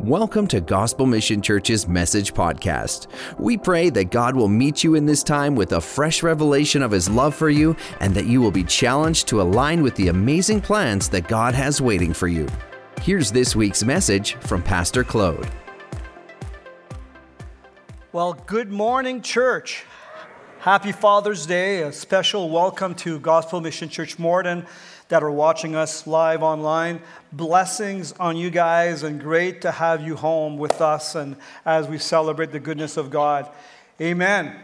Welcome to Gospel Mission Church's Message Podcast. We pray that God will meet you in this time with a fresh revelation of His love for you and that you will be challenged to align with the amazing plans that God has waiting for you. Here's this week's message from Pastor Claude. Well, good morning, church. Happy Father's Day. A special welcome to Gospel Mission Church Morden that are watching us live online. Blessings on you guys, and great to have you home with us and as we celebrate the goodness of God. Amen.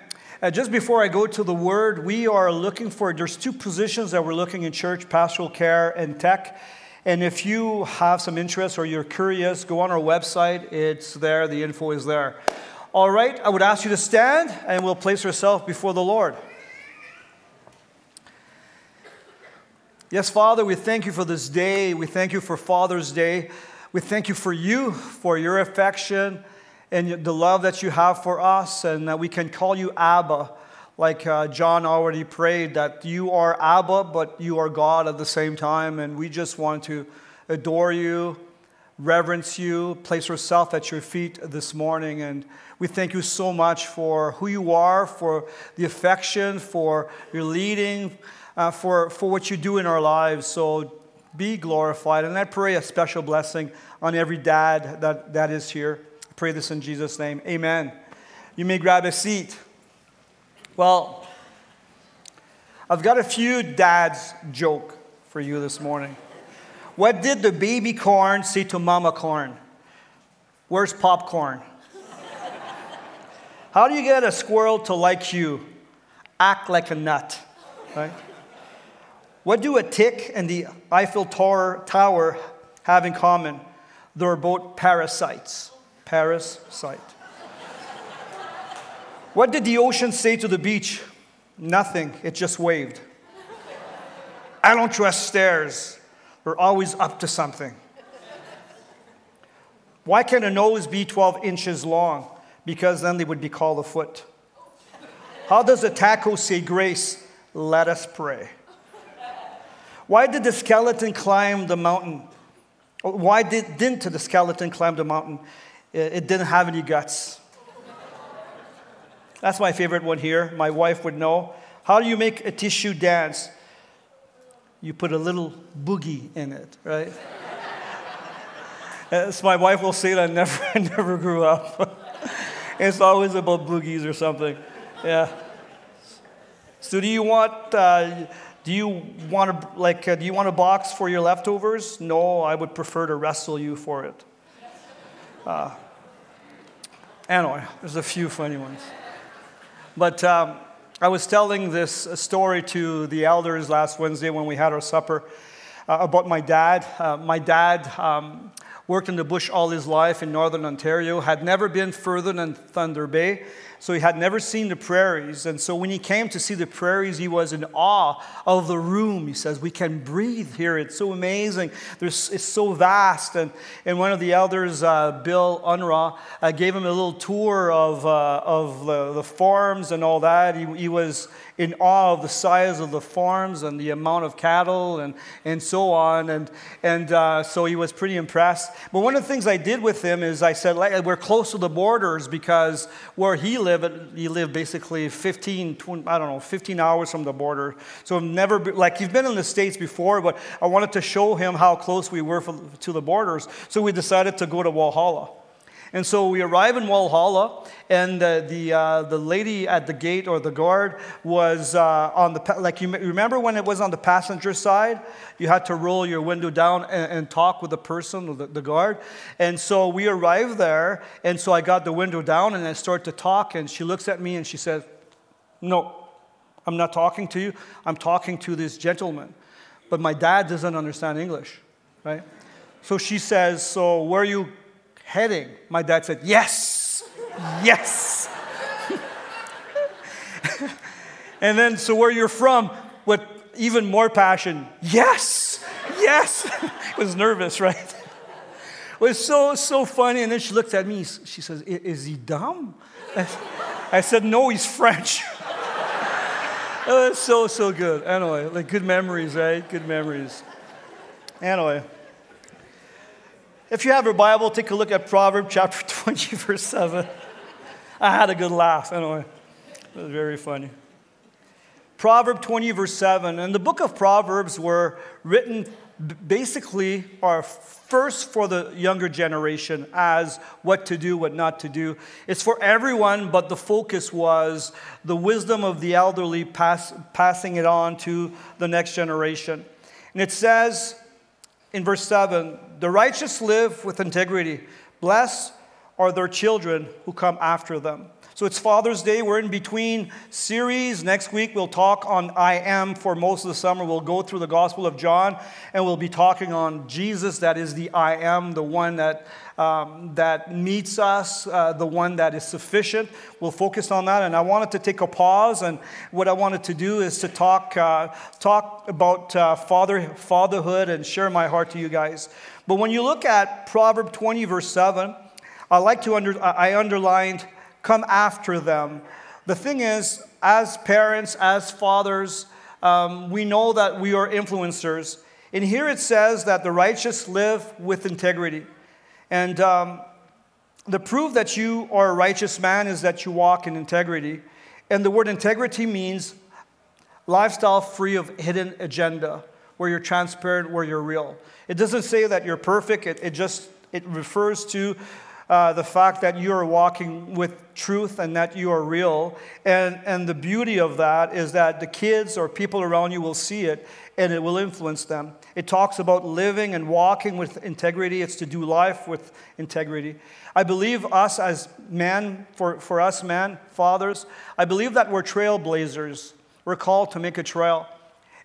Uh, just before I go to the word, we are looking for, there's two positions that we're looking in church pastoral care and tech. And if you have some interest or you're curious, go on our website. It's there, the info is there. All right, I would ask you to stand and we'll place ourselves before the Lord. Yes, Father, we thank you for this day. We thank you for Father's Day. We thank you for you, for your affection and the love that you have for us, and that we can call you Abba, like uh, John already prayed, that you are Abba, but you are God at the same time. And we just want to adore you, reverence you, place ourselves at your feet this morning. And we thank you so much for who you are, for the affection, for your leading uh, for, for what you do in our lives. So be glorified. And I pray a special blessing on every dad that, that is here. I pray this in Jesus' name. Amen. You may grab a seat. Well, I've got a few dad's joke for you this morning. What did the baby corn say to mama corn? Where's popcorn? How do you get a squirrel to like you? Act like a nut, right? What do a tick and the Eiffel Tower have in common? They're both parasites. Parasite. what did the ocean say to the beach? Nothing, it just waved. I don't trust stairs. They're always up to something. Why can a nose be 12 inches long? Because then they would be called a foot. How does a taco say grace? Let us pray. Why did the skeleton climb the mountain? Why did, didn't the skeleton climb the mountain? It didn't have any guts. That's my favorite one here. My wife would know. How do you make a tissue dance? You put a little boogie in it, right? so my wife will say that I never, I never grew up. it's always about boogies or something. Yeah. So do you want uh, do you want to like uh, do you want a box for your leftovers? No, I would prefer to wrestle you for it. Uh, anyway, there's a few funny ones. But um, I was telling this story to the elders last Wednesday when we had our supper uh, about my dad. Uh, my dad um, worked in the bush all his life in northern Ontario, had never been further than Thunder Bay. So he had never seen the prairies. And so when he came to see the prairies, he was in awe of the room. He says, We can breathe here. It's so amazing. There's, it's so vast. And, and one of the elders, uh, Bill Unruh, uh, gave him a little tour of, uh, of the, the farms and all that. He, he was in awe of the size of the farms and the amount of cattle and, and so on. And, and uh, so he was pretty impressed. But one of the things I did with him is I said, We're close to the borders because where he lived, he lived basically 15, 20, I don't know, 15 hours from the border. So I've never, been, like, you've been in the States before, but I wanted to show him how close we were for, to the borders. So we decided to go to Walhalla. And so we arrive in Walhalla, and uh, the, uh, the lady at the gate or the guard was uh, on the, like you remember when it was on the passenger side? You had to roll your window down and, and talk with the person, the, the guard. And so we arrived there, and so I got the window down and I start to talk, and she looks at me and she says, No, I'm not talking to you, I'm talking to this gentleman. But my dad doesn't understand English, right? So she says, So where are you heading? My dad said, Yes, yes. and then, so where you're from, with even more passion, yes, yes. Was nervous, right? It was so, so funny. And then she looked at me, she says, Is he dumb? I said, No, he's French. oh, it's so, so good. Anyway, like good memories, right? Good memories. Anyway. If you have your Bible, take a look at Proverbs chapter 20, verse 7. I had a good laugh anyway. It was very funny. Proverb 20, verse 7. And the book of Proverbs were written basically are first for the younger generation as what to do, what not to do. It's for everyone, but the focus was the wisdom of the elderly pass, passing it on to the next generation. And it says in verse 7 the righteous live with integrity, blessed are their children who come after them. So it's Father's Day. We're in between series. Next week, we'll talk on I am for most of the summer. We'll go through the Gospel of John and we'll be talking on Jesus, that is the I am, the one that, um, that meets us, uh, the one that is sufficient. We'll focus on that. And I wanted to take a pause. And what I wanted to do is to talk, uh, talk about uh, father, fatherhood and share my heart to you guys. But when you look at Proverb 20, verse 7, I like to under, I underlined come after them. The thing is, as parents, as fathers, um, we know that we are influencers. And here it says that the righteous live with integrity. And um, the proof that you are a righteous man is that you walk in integrity. And the word integrity means lifestyle free of hidden agenda, where you're transparent, where you're real. It doesn't say that you're perfect, it, it just it refers to uh, the fact that you are walking with truth and that you are real. And, and the beauty of that is that the kids or people around you will see it and it will influence them. It talks about living and walking with integrity, it's to do life with integrity. I believe us as men, for, for us men, fathers, I believe that we're trailblazers. We're called to make a trail.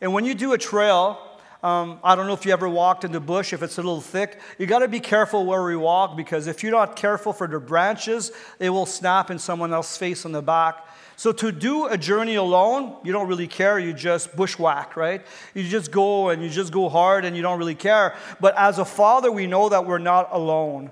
And when you do a trail, um, I don't know if you ever walked in the bush, if it's a little thick. You got to be careful where we walk because if you're not careful for the branches, it will snap in someone else's face on the back. So to do a journey alone, you don't really care. You just bushwhack, right? You just go and you just go hard and you don't really care. But as a father, we know that we're not alone.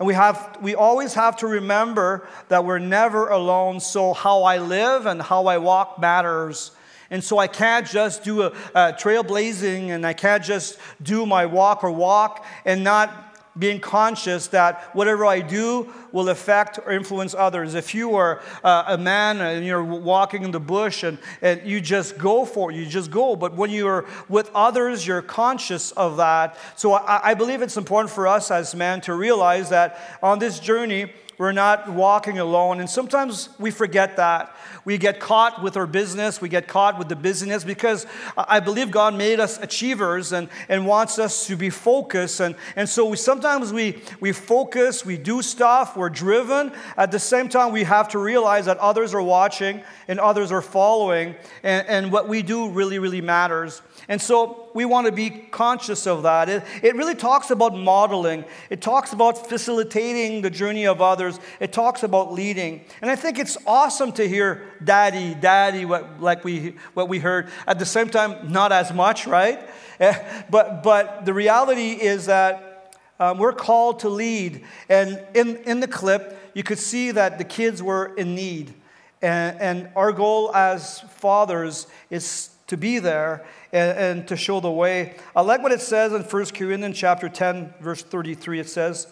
And we, have, we always have to remember that we're never alone. So how I live and how I walk matters. And so I can't just do a, a trailblazing and I can't just do my walk or walk and not being conscious that whatever I do will affect or influence others. If you are uh, a man and you're walking in the bush and, and you just go for it, you just go. But when you're with others, you're conscious of that. So I, I believe it's important for us as men to realize that on this journey, we're not walking alone. And sometimes we forget that. We get caught with our business, we get caught with the busyness because I believe God made us achievers and, and wants us to be focused. And, and so we, sometimes we, we focus, we do stuff, we're driven. At the same time, we have to realize that others are watching and others are following, and, and what we do really, really matters. And so we want to be conscious of that. It, it really talks about modeling, it talks about facilitating the journey of others, it talks about leading. And I think it's awesome to hear daddy, daddy, what, like we, what we heard. At the same time, not as much, right? Eh, but, but the reality is that um, we're called to lead. And in, in the clip, you could see that the kids were in need. And, and our goal as fathers is to be there and, and, to show the way. I like what it says in 1 Corinthians chapter 10, verse 33. It says,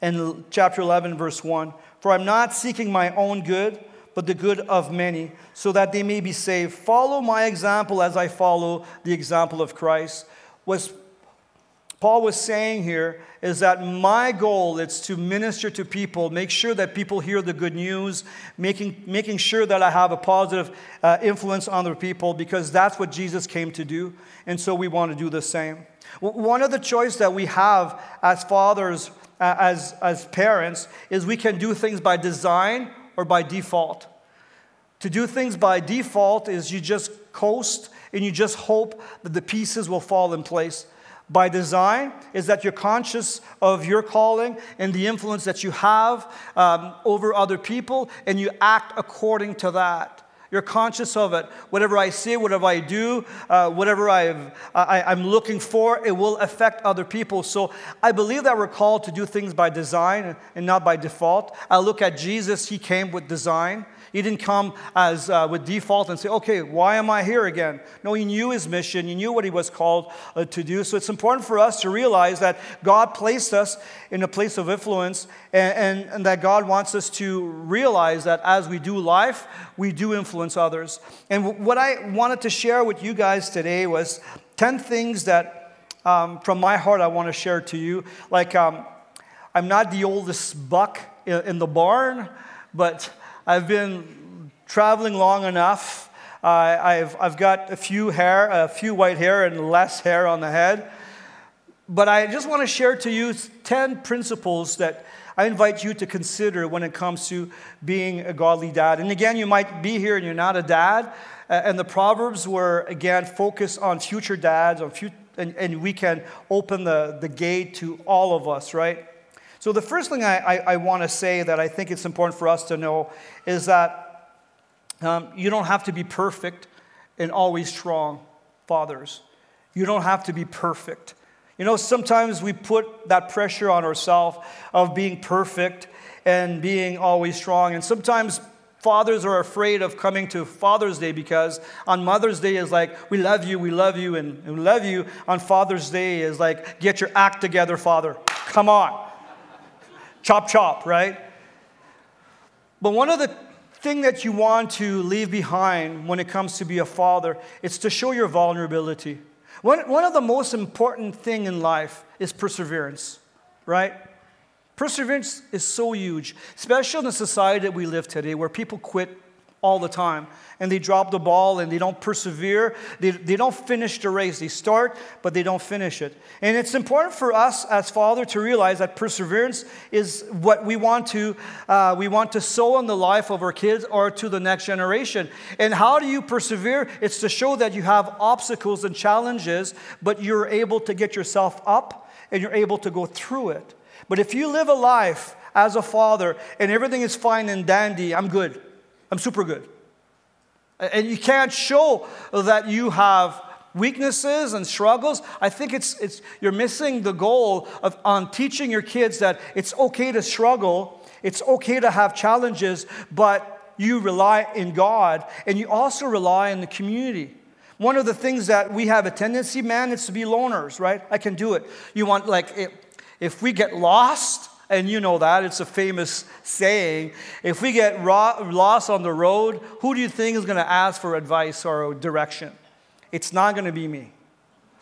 in chapter 11, verse 1, For I'm not seeking my own good, but the good of many, so that they may be saved. Follow my example as I follow the example of Christ. Was Paul was saying here is that my goal is to minister to people, make sure that people hear the good news, making, making sure that I have a positive uh, influence on other people because that's what Jesus came to do. And so we want to do the same. One of the choice that we have as fathers, uh, as, as parents, is we can do things by design or by default. To do things by default is you just coast and you just hope that the pieces will fall in place by design is that you're conscious of your calling and the influence that you have um, over other people, and you act according to that. You're conscious of it. Whatever I say, whatever I do, uh, whatever I've, I, I'm looking for, it will affect other people. So I believe that we're called to do things by design and not by default. I look at Jesus, he came with design. He didn't come as uh, with default and say, okay, why am I here again? No, he knew his mission. He knew what he was called uh, to do. So it's important for us to realize that God placed us in a place of influence and, and, and that God wants us to realize that as we do life, we do influence others. And what I wanted to share with you guys today was 10 things that um, from my heart I want to share to you. Like, um, I'm not the oldest buck in, in the barn, but I've been traveling long enough. Uh, I've, I've got a few hair, a few white hair, and less hair on the head. But I just want to share to you 10 principles that I invite you to consider when it comes to being a godly dad. And again, you might be here and you're not a dad. And the Proverbs were, again, focused on future dads, on and, and we can open the, the gate to all of us, right? So, the first thing I, I, I want to say that I think it's important for us to know is that um, you don't have to be perfect and always strong fathers. You don't have to be perfect. You know, sometimes we put that pressure on ourselves of being perfect and being always strong. And sometimes fathers are afraid of coming to Father's Day because on Mother's Day is like, we love you, we love you, and we love you. On Father's Day is like, get your act together, Father. Come on chop chop, right? But one of the thing that you want to leave behind when it comes to be a father is to show your vulnerability. One, one of the most important thing in life is perseverance, right? Perseverance is so huge, especially in the society that we live today where people quit all the time. And they drop the ball and they don't persevere. They, they don't finish the race. They start, but they don't finish it. And it's important for us as father to realize that perseverance is what we want to uh, we want to sow in the life of our kids or to the next generation. And how do you persevere? It's to show that you have obstacles and challenges, but you're able to get yourself up and you're able to go through it. But if you live a life as a father and everything is fine and dandy, I'm good. I'm super good. And you can't show that you have weaknesses and struggles. I think it's, it's, you're missing the goal of on teaching your kids that it's okay to struggle, it's okay to have challenges, but you rely in God and you also rely in the community. One of the things that we have a tendency, man, is to be loners, right? I can do it. You want, like, if, if we get lost, and you know that, it's a famous saying. If we get lost on the road, who do you think is going to ask for advice or direction? It's not going to be me.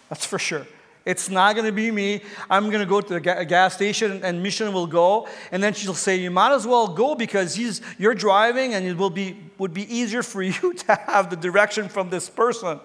That's for sure. It's not going to be me. I'm going to go to the gas station and Mission will go. And then she'll say, You might as well go because you're driving and it will be, would be easier for you to have the direction from this person.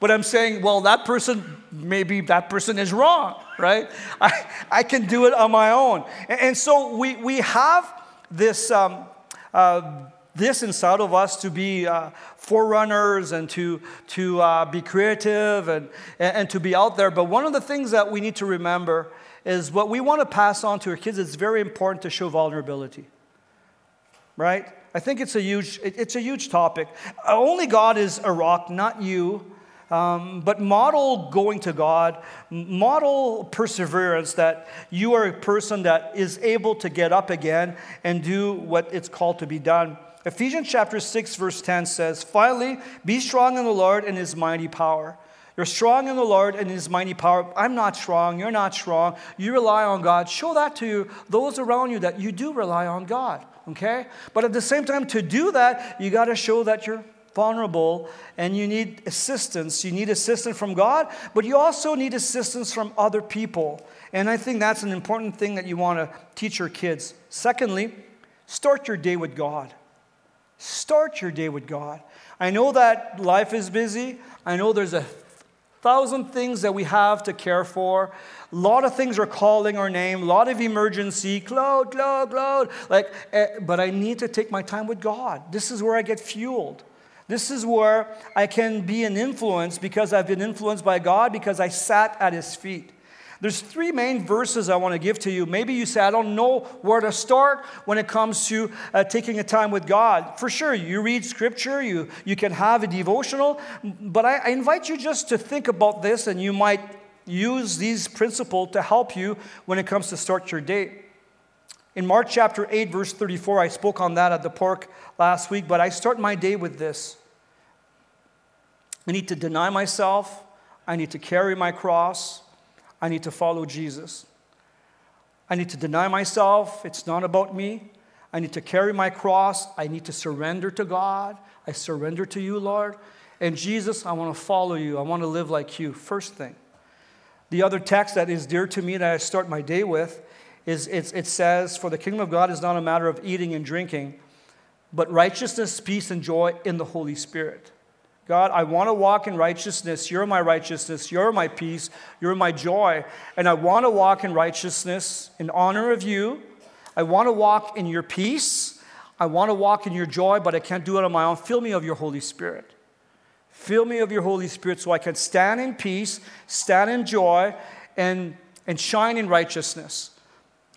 But I'm saying, well, that person, maybe that person is wrong, right? I, I can do it on my own. And, and so we, we have this, um, uh, this inside of us to be uh, forerunners and to, to uh, be creative and, and to be out there. But one of the things that we need to remember is what we want to pass on to our kids, it's very important to show vulnerability, right? I think it's a huge, it's a huge topic. Only God is a rock, not you. Um, but model going to God, model perseverance that you are a person that is able to get up again and do what it's called to be done. Ephesians chapter 6, verse 10 says, Finally, be strong in the Lord and his mighty power. You're strong in the Lord and his mighty power. I'm not strong. You're not strong. You rely on God. Show that to those around you that you do rely on God. Okay? But at the same time, to do that, you got to show that you're vulnerable and you need assistance. You need assistance from God, but you also need assistance from other people. And I think that's an important thing that you want to teach your kids. Secondly, start your day with God. Start your day with God. I know that life is busy. I know there's a thousand things that we have to care for. A lot of things are calling our name, a lot of emergency, Claude, Claude, Claude. Like, eh, but I need to take my time with God. This is where I get fueled. This is where I can be an influence because I've been influenced by God because I sat at his feet. There's three main verses I want to give to you. Maybe you say, I don't know where to start when it comes to uh, taking a time with God. For sure, you read scripture, you, you can have a devotional, but I, I invite you just to think about this and you might use these principles to help you when it comes to start your day. In Mark chapter 8, verse 34, I spoke on that at the park last week, but I start my day with this. I need to deny myself, I need to carry my cross. I need to follow Jesus. I need to deny myself. It's not about me. I need to carry my cross. I need to surrender to God. I surrender to you, Lord. And Jesus, I want to follow you. I want to live like you. First thing. The other text that is dear to me that I start my day with is it says, For the kingdom of God is not a matter of eating and drinking, but righteousness, peace, and joy in the Holy Spirit. God, I want to walk in righteousness. You're my righteousness. You're my peace. You're my joy. And I want to walk in righteousness in honor of you. I want to walk in your peace. I want to walk in your joy, but I can't do it on my own. Fill me of your Holy Spirit. Fill me of your Holy Spirit so I can stand in peace, stand in joy, and, and shine in righteousness.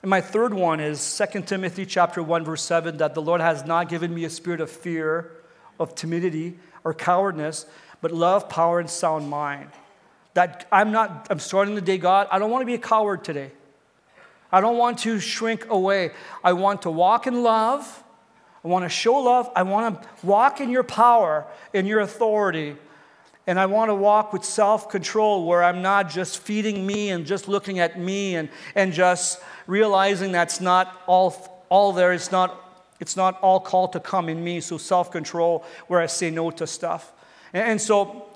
And my third one is 2 Timothy chapter 1, verse 7, that the Lord has not given me a spirit of fear, of timidity, or cowardness, but love, power, and sound mind. That I'm not, I'm starting the day, God, I don't want to be a coward today. I don't want to shrink away. I want to walk in love. I want to show love. I want to walk in your power, in your authority. And I want to walk with self control where I'm not just feeding me and just looking at me and, and just realizing that's not all, all there. It's not it's not all called to come in me, so self control, where I say no to stuff. And, so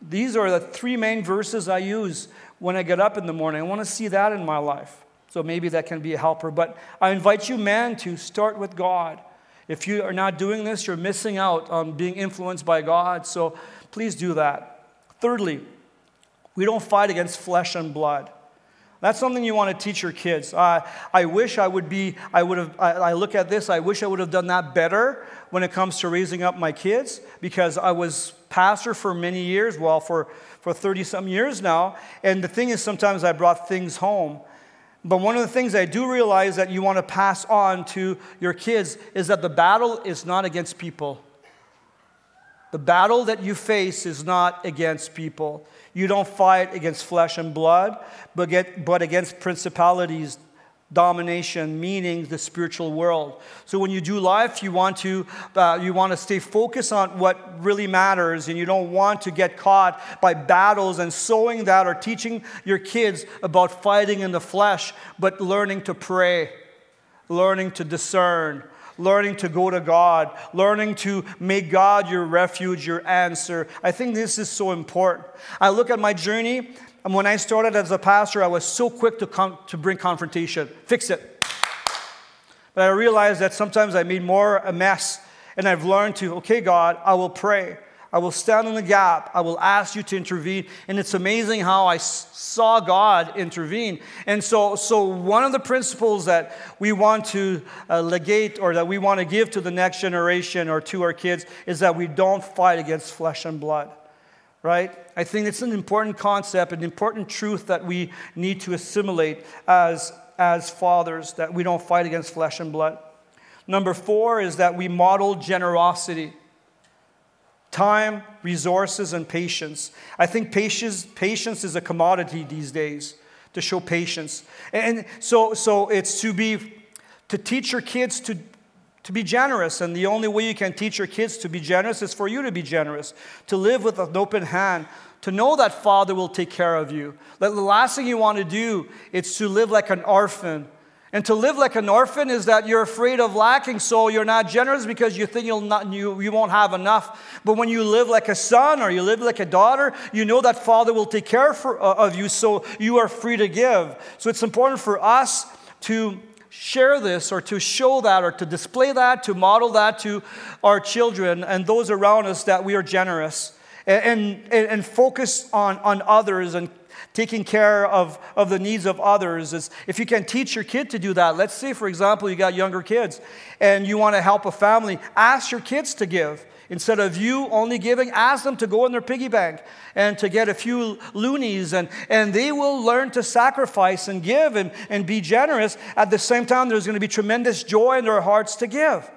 these are the three main verses I use when I get up in the morning. I want to see that in my life. So maybe that can be a helper. But I invite you, man, to start with God. If you are not doing this, you're missing out on being influenced by God. So please do that. Thirdly, we don't fight against flesh and blood. That's something you want to teach your kids. Uh, I wish I would be, I would have, I, I, look at this, I wish I would have done that better when it comes to raising up my kids because I was pastor for many years, well, for, for 30 some years now. And the thing is, sometimes I brought things home. But one of the things I do realize that you want to pass on to your kids is that the battle is not against people. The battle that you face is not against people. You don't fight against flesh and blood, but, get, but against principalities, domination, meaning the spiritual world. So when you do life, you want to uh, you want to stay focused on what really matters, and you don't want to get caught by battles and sowing that or teaching your kids about fighting in the flesh, but learning to pray, learning to discern, learning to go to God, learning to make God your refuge, your answer. I think this is so important. I look at my journey, and when I started as a pastor, I was so quick to, con- to bring confrontation, fix it. But I realized that sometimes I made more a mess, and I've learned to, okay, God, I will pray. I will stand in the gap. I will ask you to intervene. And it's amazing how I saw God intervene. And so, so one of the principles that we want to uh, legate or that we want to give to the next generation or to our kids is that we don't fight against flesh and blood. Right? I think it's an important concept, an important truth that we need to assimilate as, as fathers, that we don't fight against flesh and blood. Number four is that we model generosity time, resources, and patience. I think patience, patience is a commodity these days to show patience. And so, so it's to be to teach your kids to, to be generous. And the only way you can teach your kids to be generous is for you to be generous, to live with an open hand, to know that Father will take care of you. That the last thing you want to do is to live like an orphan and to live like an orphan is that you're afraid of lacking, so you're not generous because you think you'll not, you, you won't have enough. But when you live like a son or you live like a daughter, you know that Father will take care for, uh, of you, so you are free to give. So it's important for us to share this or to show that or to display that, to model that to our children and those around us that we are generous and, and, and focus on, on others and taking care of, of the needs of others. Is if you can teach your kid to do that. Let's say, for example, you got younger kids and you want to help a family, ask your kids to give. Instead of you only giving, ask them to go in their piggy bank and to get a few loonies, and, and they will learn to sacrifice and give and, and be generous. At the same time, there's going to be tremendous joy in their hearts to give.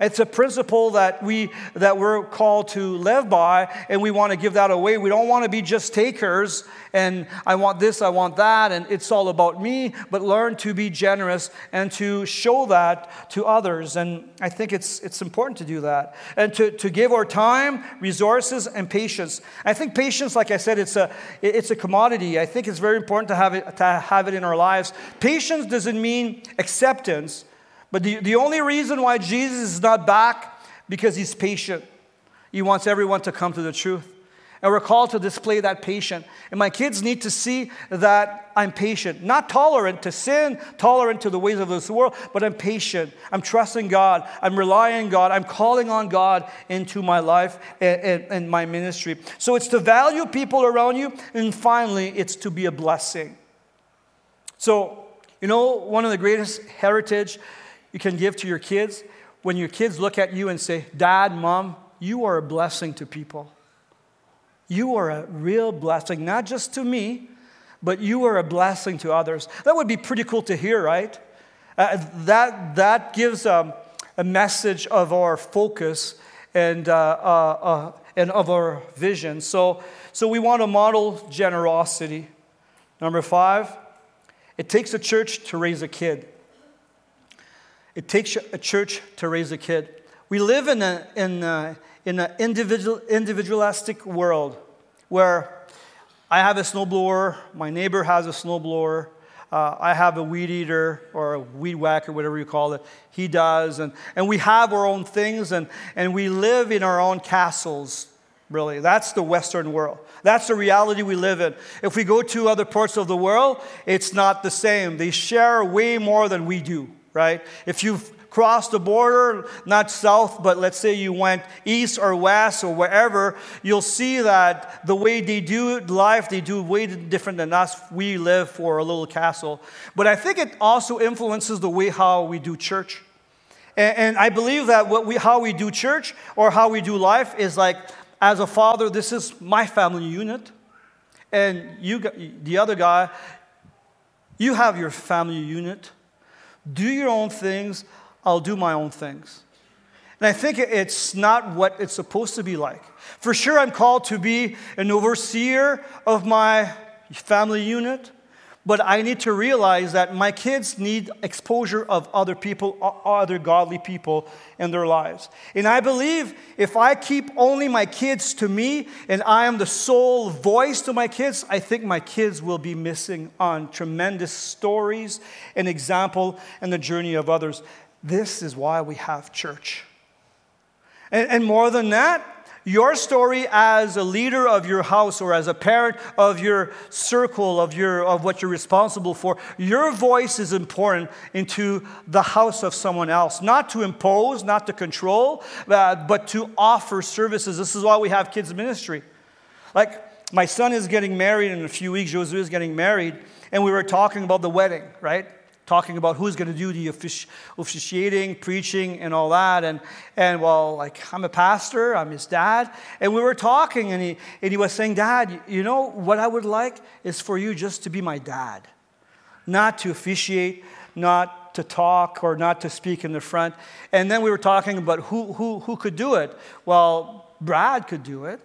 It's a principle that, we, that we're called to live by, and we want to give that away. We don't want to be just takers and I want this, I want that, and it's all about me, but learn to be generous and to show that to others. And I think it's, it's important to do that. And to, to give our time, resources, and patience. I think patience, like I said, it's a, it's a commodity. I think it's very important to have it, to have it in our lives. Patience doesn't mean acceptance. But the, the only reason why Jesus is not back, because he's patient. He wants everyone to come to the truth. And we're called to display that patience. And my kids need to see that I'm patient, not tolerant to sin, tolerant to the ways of this world, but I'm patient. I'm trusting God. I'm relying on God. I'm calling on God into my life and, and, and my ministry. So it's to value people around you. And finally, it's to be a blessing. So, you know, one of the greatest heritage you can give to your kids when your kids look at you and say, Dad, Mom, you are a blessing to people. You are a real blessing, not just to me, but you are a blessing to others. That would be pretty cool to hear, right? Uh, that, that gives um, a message of our focus and, uh, uh, uh and of our vision. So, so we want to model generosity. Number five, it takes a church to raise a kid. It takes a church to raise a kid. We live in an in a, in a individual, individualistic world where I have a snowblower, my neighbor has a snowblower, uh, I have a weed eater or a weed whacker, whatever you call it. He does. And, and we have our own things and, and we live in our own castles, really. That's the Western world. That's the reality we live in. If we go to other parts of the world, it's not the same. They share way more than we do right? If you've crossed the border, not south, but let's say you went east or west or wherever, you'll see that the way they do life, they do way different than us. We live for a little castle. But I think it also influences the way how we do church. And, and I believe that what we, how we do church or how we do life is like, as a father, this is my family unit. And you, the other guy, you have your family unit. Do your own things, I'll do my own things. And I think it's not what it's supposed to be like. For sure, I'm called to be an overseer of my family unit. But I need to realize that my kids need exposure of other people, other godly people in their lives. And I believe if I keep only my kids to me and I am the sole voice to my kids, I think my kids will be missing on tremendous stories and example and the journey of others. This is why we have church. And, and more than that, your story as a leader of your house or as a parent of your circle of, your, of what you're responsible for, your voice is important into the house of someone else. Not to impose, not to control, uh, but to offer services. This is why we have kids' ministry. Like, my son is getting married in a few weeks, Josue is getting married, and we were talking about the wedding, right? Talking about who's going to do the officiating, preaching, and all that. And, and well, like, I'm a pastor, I'm his dad. And we were talking, and he, and he was saying, Dad, you know, what I would like is for you just to be my dad, not to officiate, not to talk, or not to speak in the front. And then we were talking about who, who, who could do it. Well, Brad could do it.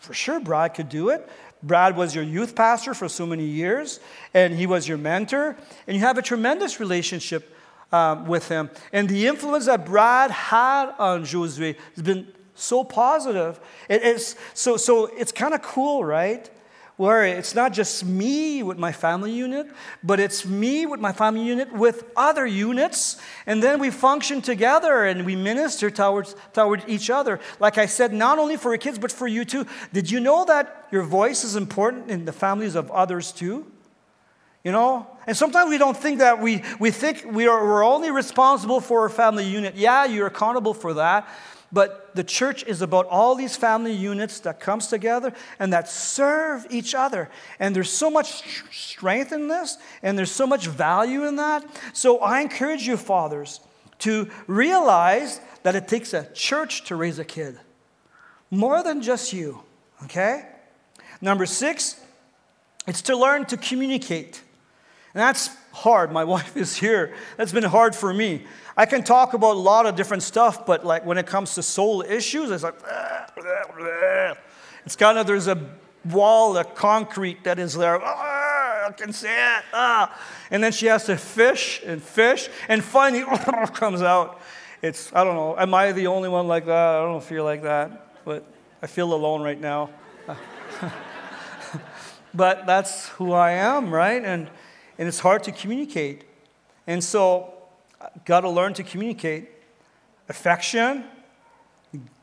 For sure, Brad could do it. Brad was your youth pastor for so many years, and he was your mentor, and you have a tremendous relationship um, with him. And the influence that Brad had on Josue has been so positive. It is, so, so it's kind of cool, right? Where it's not just me with my family unit, but it's me with my family unit with other units. And then we function together and we minister towards, towards each other. Like I said, not only for your kids, but for you too. Did you know that your voice is important in the families of others too? You know? And sometimes we don't think that we, we think we are, we're only responsible for our family unit. Yeah, you're accountable for that. But the church is about all these family units that comes together and that serve each other. And there's so much strength in this, and there's so much value in that. So I encourage you, fathers, to realize that it takes a church to raise a kid, more than just you, okay? Number six, it's to learn to communicate. And that's hard. My wife is here. That's been hard for me. I can talk about a lot of different stuff, but like when it comes to soul issues, it's like, it's kind of, there's a wall of concrete that is there. I can see it. Ah. And then she has to fish and fish, and finally comes out. It's, I don't know, am I the only one like that? I don't feel like that, but I feel alone right now. but that's who I am, right? And, and it's hard to communicate. And so, got to learn to communicate affection,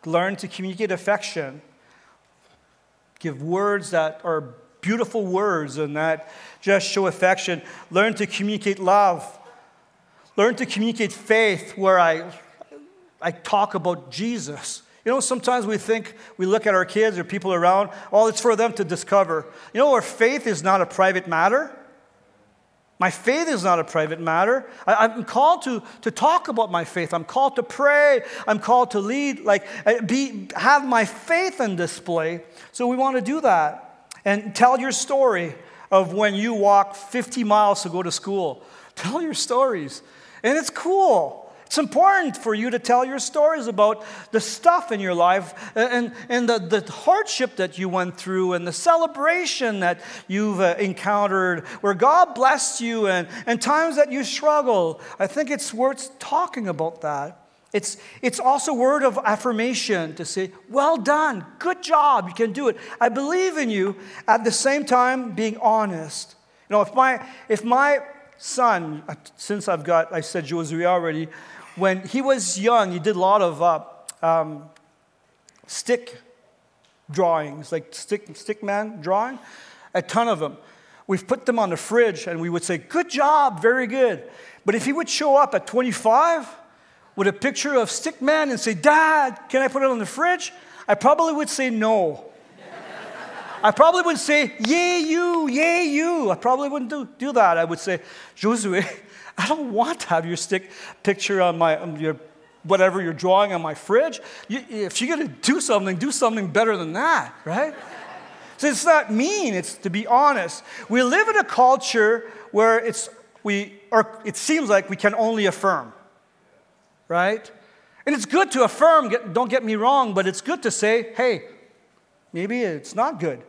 learn to communicate affection, give words that are beautiful words and that just show affection, learn to communicate love, learn to communicate faith where I I talk about Jesus. You know, sometimes we think, we look at our kids or people around, oh, it's for them to discover. You know, our faith is not a private matter. My faith is not a private matter. I, am called to, to talk about my faith. I'm called to pray. I'm called to lead, like, uh, be, have my faith in display. So we want to do that. And tell your story of when you walk 50 miles to go to school. Tell your stories. And it's cool. It's important for you to tell your stories about the stuff in your life and, and the, the hardship that you went through and the celebration that you've uh, encountered, where God blessed you and, and times that you struggle. I think it's worth talking about that. It's, it's also word of affirmation to say, well done, good job, you can do it. I believe in you. At the same time, being honest. You know, if my, if my son, uh, since I've got, I said Josue already, when he was young, he did a lot of uh, um, stick drawings, like stick, stick man drawing, a ton of them. We've put them on the fridge and we would say, Good job, very good. But if he would show up at 25 with a picture of stick man and say, Dad, can I put it on the fridge? I probably would say no. I probably wouldn't say, Yay, you, yay, you. I probably wouldn't do, do that. I would say, Josue, I don't want to have your stick picture on my, on your, whatever you're drawing on my fridge. You, if you're going to do something, do something better than that, right? so it's not mean, it's to be honest. We live in a culture where it's, we, or it seems like we can only affirm, right? And it's good to affirm, get, don't get me wrong, but it's good to say, hey, maybe it's not good.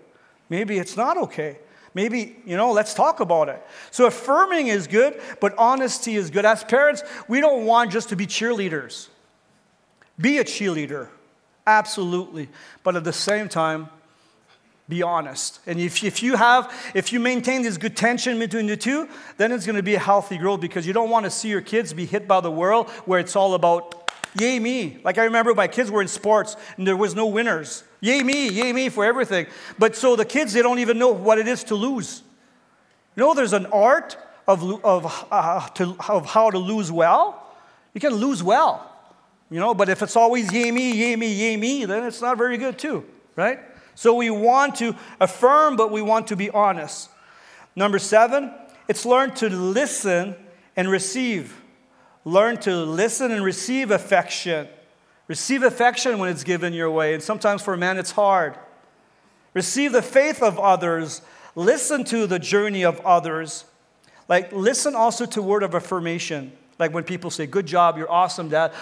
Maybe it's not okay. Maybe, you know, let's talk about it. So affirming is good, but honesty is good. As parents, we don't want just to be cheerleaders. Be a cheerleader, absolutely. But at the same time, be honest. And if, if you have, if you maintain this good tension between the two, then it's going to be a healthy growth because you don't want to see your kids be hit by the world where it's all about Yay me. Like I remember my kids were in sports and there was no winners. Yay me, yay me for everything. But so the kids, they don't even know what it is to lose. You know, there's an art of, of, uh, to, of how to lose well. You can lose well, you know, but if it's always yay me, yay me, yay me, then it's not very good too, right? So we want to affirm, but we want to be honest. Number seven, it's learn to listen and receive. Learn to listen and receive affection. Receive affection when it's given your way, and sometimes for men it's hard. Receive the faith of others. Listen to the journey of others. Like, listen also to word of affirmation. Like when people say, Good job, you're awesome, dad.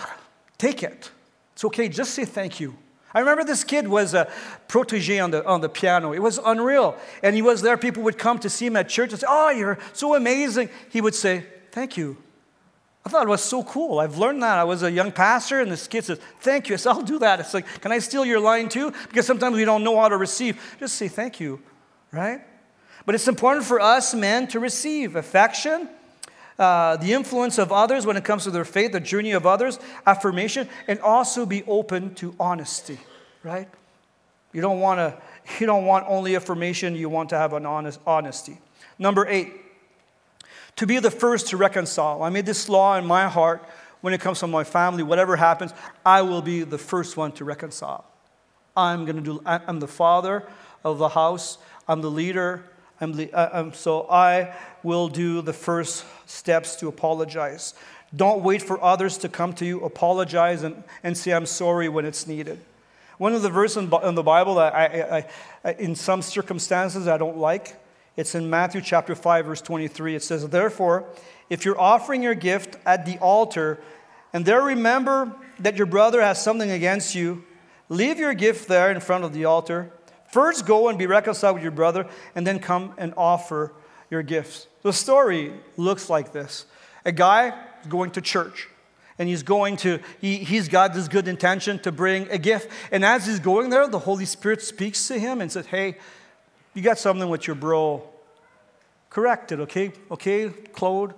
Take it. It's okay, just say thank you. I remember this kid was a protege on the, on the piano. It was unreal. And he was there, people would come to see him at church and say, Oh, you're so amazing. He would say, Thank you. I thought it was so cool. I've learned that. I was a young pastor, and this kid says, Thank you. I said, I'll do that. It's like, Can I steal your line too? Because sometimes we don't know how to receive. Just say thank you, right? But it's important for us men to receive affection, uh, the influence of others when it comes to their faith, the journey of others, affirmation, and also be open to honesty, right? You don't want to. You don't want only affirmation. You want to have an honest honesty. Number eight, to be the first to reconcile. I made this law in my heart when it comes to my family, whatever happens, I will be the first one to reconcile. I'm going to do, I'm the father of the house, I'm the leader, I'm the, I'm, so I will do the first steps to apologize. Don't wait for others to come to you, apologize, and, and say, I'm sorry when it's needed. One of the verses in the Bible that I, I, I, in some circumstances I don't like, it's in Matthew chapter 5, verse 23. It says, Therefore, if you're offering your gift at the altar, and there remember that your brother has something against you, leave your gift there in front of the altar. First go and be reconciled with your brother, and then come and offer your gifts. The story looks like this a guy going to church and he's going to he, he's got this good intention to bring a gift and as he's going there the holy spirit speaks to him and says hey you got something with your bro. Correct it okay? Okay claude?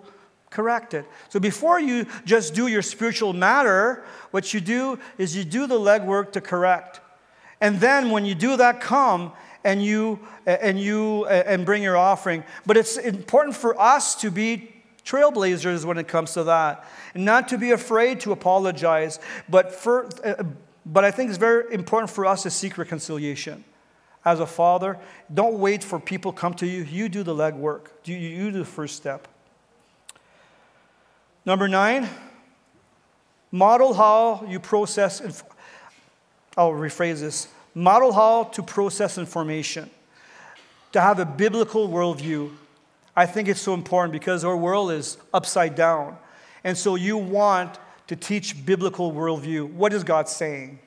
Correct it. So before you just do your spiritual matter what you do is you do the legwork to correct. And then when you do that come and you and you and bring your offering. But it's important for us to be trailblazers when it comes to that. And not to be afraid to apologize, but, for, uh, but I think it's very important for us to seek reconciliation. As a father, don't wait for people come to you. You do the legwork. You, you do the first step. Number nine, model how you process. Inf- I'll rephrase this. Model how to process information. To have a biblical worldview I think it's so important because our world is upside down. And so you want to teach biblical worldview. What is God saying?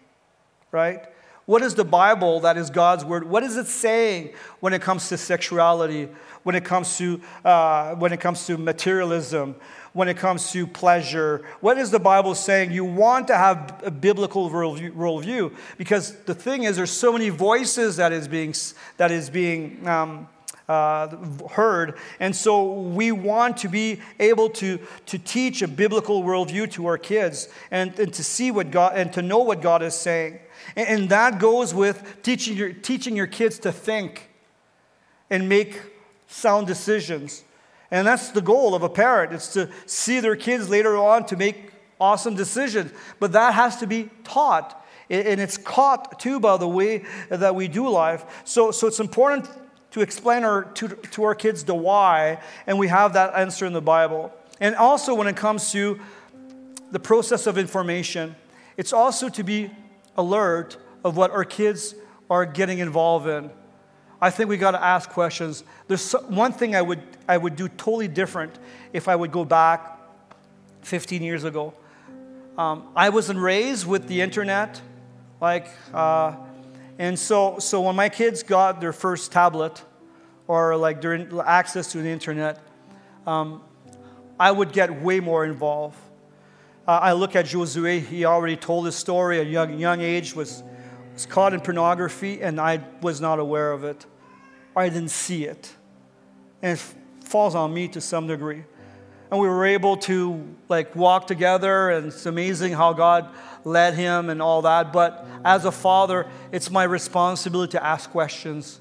Right? What is the Bible that is God's word? What is it saying when it comes to sexuality, when it comes to, uh, when it comes to materialism, when it comes to pleasure? What is the Bible saying? You want to have a biblical worldview, because the thing is, there's so many voices that is being, that is being um, uh, heard. And so we want to be able to, to teach a biblical worldview to our kids and, and to see what God and to know what God is saying. And, that goes with teaching your, teaching your kids to think and make sound decisions. And that's the goal of a parent. It's to see their kids later on to make awesome decisions. But that has to be taught. And it's caught too by the way that we do life. So, so it's important to explain our, to, to our kids the why, and we have that answer in the Bible. And also, when it comes to the process of information, it's also to be alert of what our kids are getting involved in. I think we got to ask questions. There's one thing I would, I would do totally different if I would go back 15 years ago. Um, I wasn't raised with the internet. Like, uh, and so, so when my kids got their first tablet or like their access to the internet, um, I would get way more involved. Uh, I look at Josue, he already told his story at a young, young age, was, was caught in pornography, and I was not aware of it. I didn't see it. And it falls on me to some degree. And we were able to like walk together, and it's amazing how God led him and all that. But as a father, it's my responsibility to ask questions.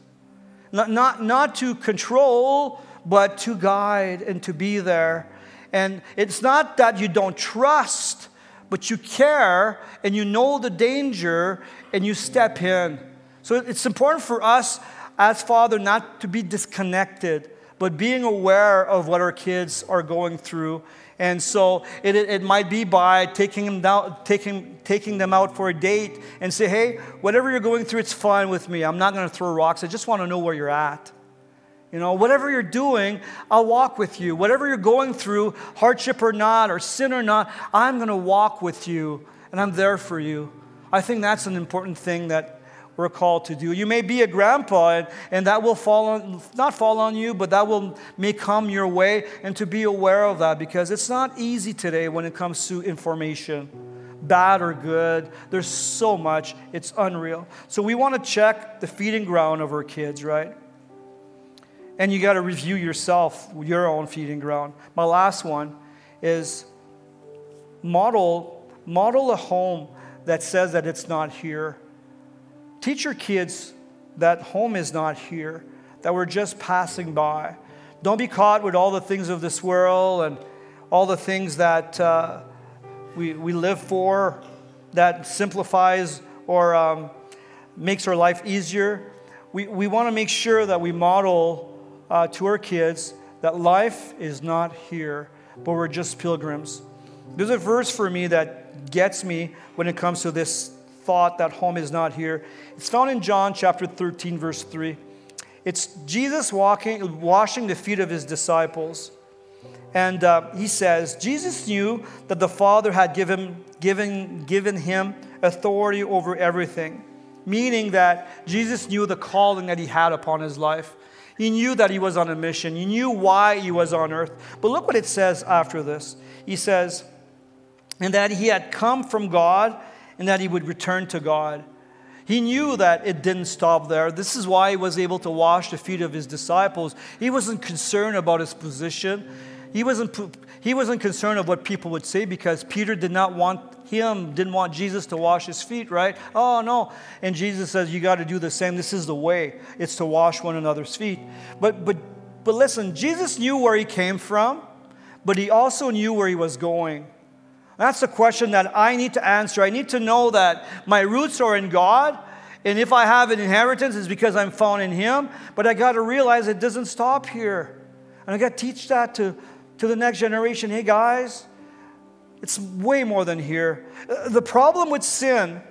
Not, not, not to control, but to guide and to be there. And it's not that you don't trust, but you care and you know the danger and you step in. So it's important for us as father not to be disconnected, but being aware of what our kids are going through and so it, it might be by taking them, down, taking, taking them out for a date and say, hey, whatever you're going through, it's fine with me. I'm not going to throw rocks. I just want to know where you're at. You know, whatever you're doing, I'll walk with you. Whatever you're going through, hardship or not, or sin or not, I'm going to walk with you and I'm there for you. I think that's an important thing that we're called to do. You may be a grandpa, and, and that will fall on, not fall on you, but that will may come your way, and to be aware of that because it's not easy today when it comes to information, bad or good. There's so much, it's unreal. So we want to check the feeding ground of our kids, right? And you got to review yourself, your own feeding ground. My last one is model, model a home that says that it's not here. Teach your kids that home is not here, that we're just passing by. Don't be caught with all the things of this world and all the things that, uh, we, we live for that simplifies or um, makes our life easier. We, we want to make sure that we model uh, to our kids that life is not here, but we're just pilgrims. There's a verse for me that gets me when it comes to this thought that home is not here. It's found in John chapter 13, verse 3. It's Jesus walking, washing the feet of his disciples. And uh, he says, Jesus knew that the Father had given, given, given him authority over everything, meaning that Jesus knew the calling that he had upon his life. He knew that he was on a mission. He knew why he was on earth. But look what it says after this. He says, and that he had come from God and that he would return to God. He knew that it didn't stop there. This is why he was able to wash the feet of his disciples. He wasn't concerned about his position. He wasn't, he wasn't concerned of what people would say because Peter did not want him, didn't want Jesus to wash his feet, right? Oh, no. And Jesus says, You got to do the same. This is the way. It's to wash one another's feet. But, but, but listen, Jesus knew where he came from, but he also knew where he was going. That's the question that I need to answer. I need to know that my roots are in God, and if I have an inheritance, it's because I'm found in Him. But I got to realize it doesn't stop here. And I got to teach that to, to the next generation. Hey, guys, it's way more than here. Uh, the problem with sin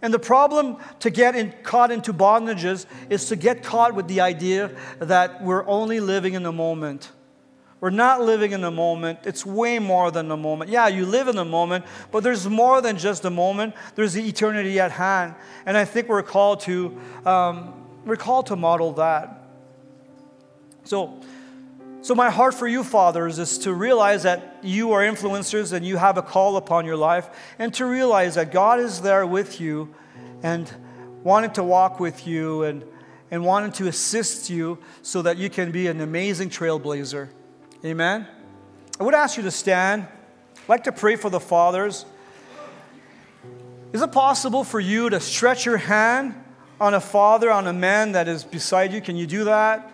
and the problem to get in, caught into bondages is to get caught with the idea that we're only living in the moment. We're not living in the moment. It's way more than the moment. Yeah, you live in the moment, but there's more than just the moment. There's the eternity at hand. And I think we're called to, um, we're called to model that. So, so my heart for you, fathers, is to realize that you are influencers and you have a call upon your life, and to realize that God is there with you and wanting to walk with you and, and wanting to assist you so that you can be an amazing trailblazer. Amen. I would ask you to stand. I'd like to pray for the fathers. Is it possible for you to stretch your hand on a father, on a man that is beside you? Can you do that?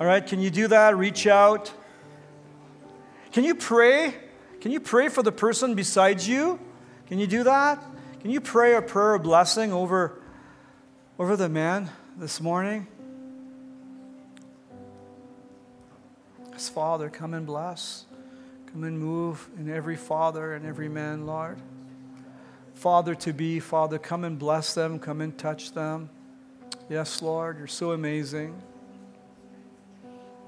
All right, can you do that? Reach out. Can you pray? Can you pray for the person beside you? Can you do that? Can you pray a prayer of blessing over, over the man this morning? Yes, Father, come and bless. Come and move in every father and every man, Lord. Father to be, Father, come and bless them, come and touch them. Yes, Lord, you're so amazing.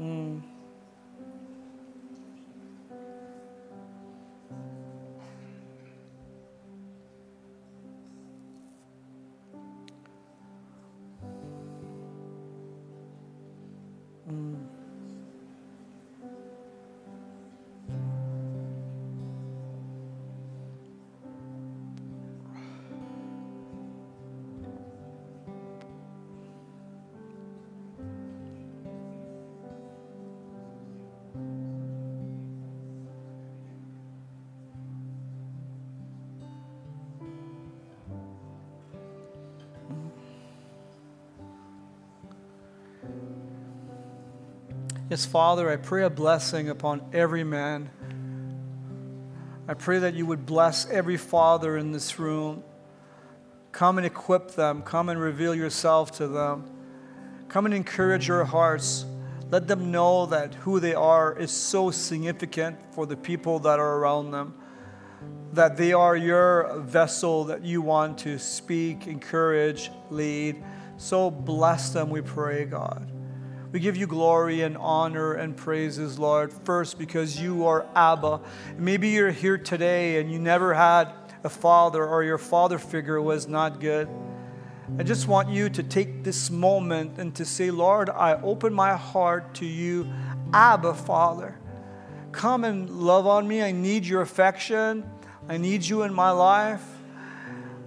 Mm. Yes, Father, I pray a blessing upon every man. I pray that you would bless every father in this room. Come and equip them. Come and reveal yourself to them. Come and encourage your hearts. Let them know that who they are is so significant for the people that are around them. That they are your vessel that you want to speak, encourage, lead. So bless them, we pray, God. We give you glory and honor and praises, Lord, first because you are Abba. Maybe you're here today and you never had a father or your father figure was not good. I just want you to take this moment and to say, Lord, I open my heart to you, Abba, Father. Come and love on me. I need your affection. I need you in my life.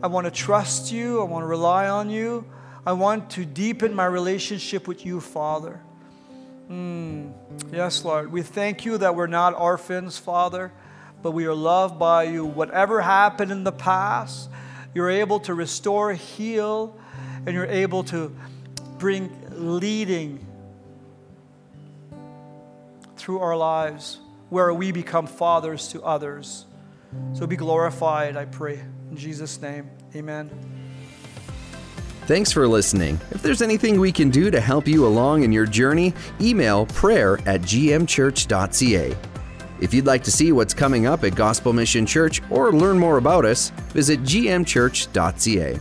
I want to trust you. I want to rely on you. I want to deepen my relationship with you, Father. Mm. Yes, Lord. We thank you that we're not orphans, Father, but we are loved by you. Whatever happened in the past, you're able to restore, heal, and you're able to bring leading through our lives where we become fathers to others. So be glorified, I pray. In Jesus' name, amen. Thanks for listening. If there's anything we can do to help you along in your journey, email prayer at gmchurch.ca. If you'd like to see what's coming up at Gospel Mission Church or learn more about us, visit gmchurch.ca.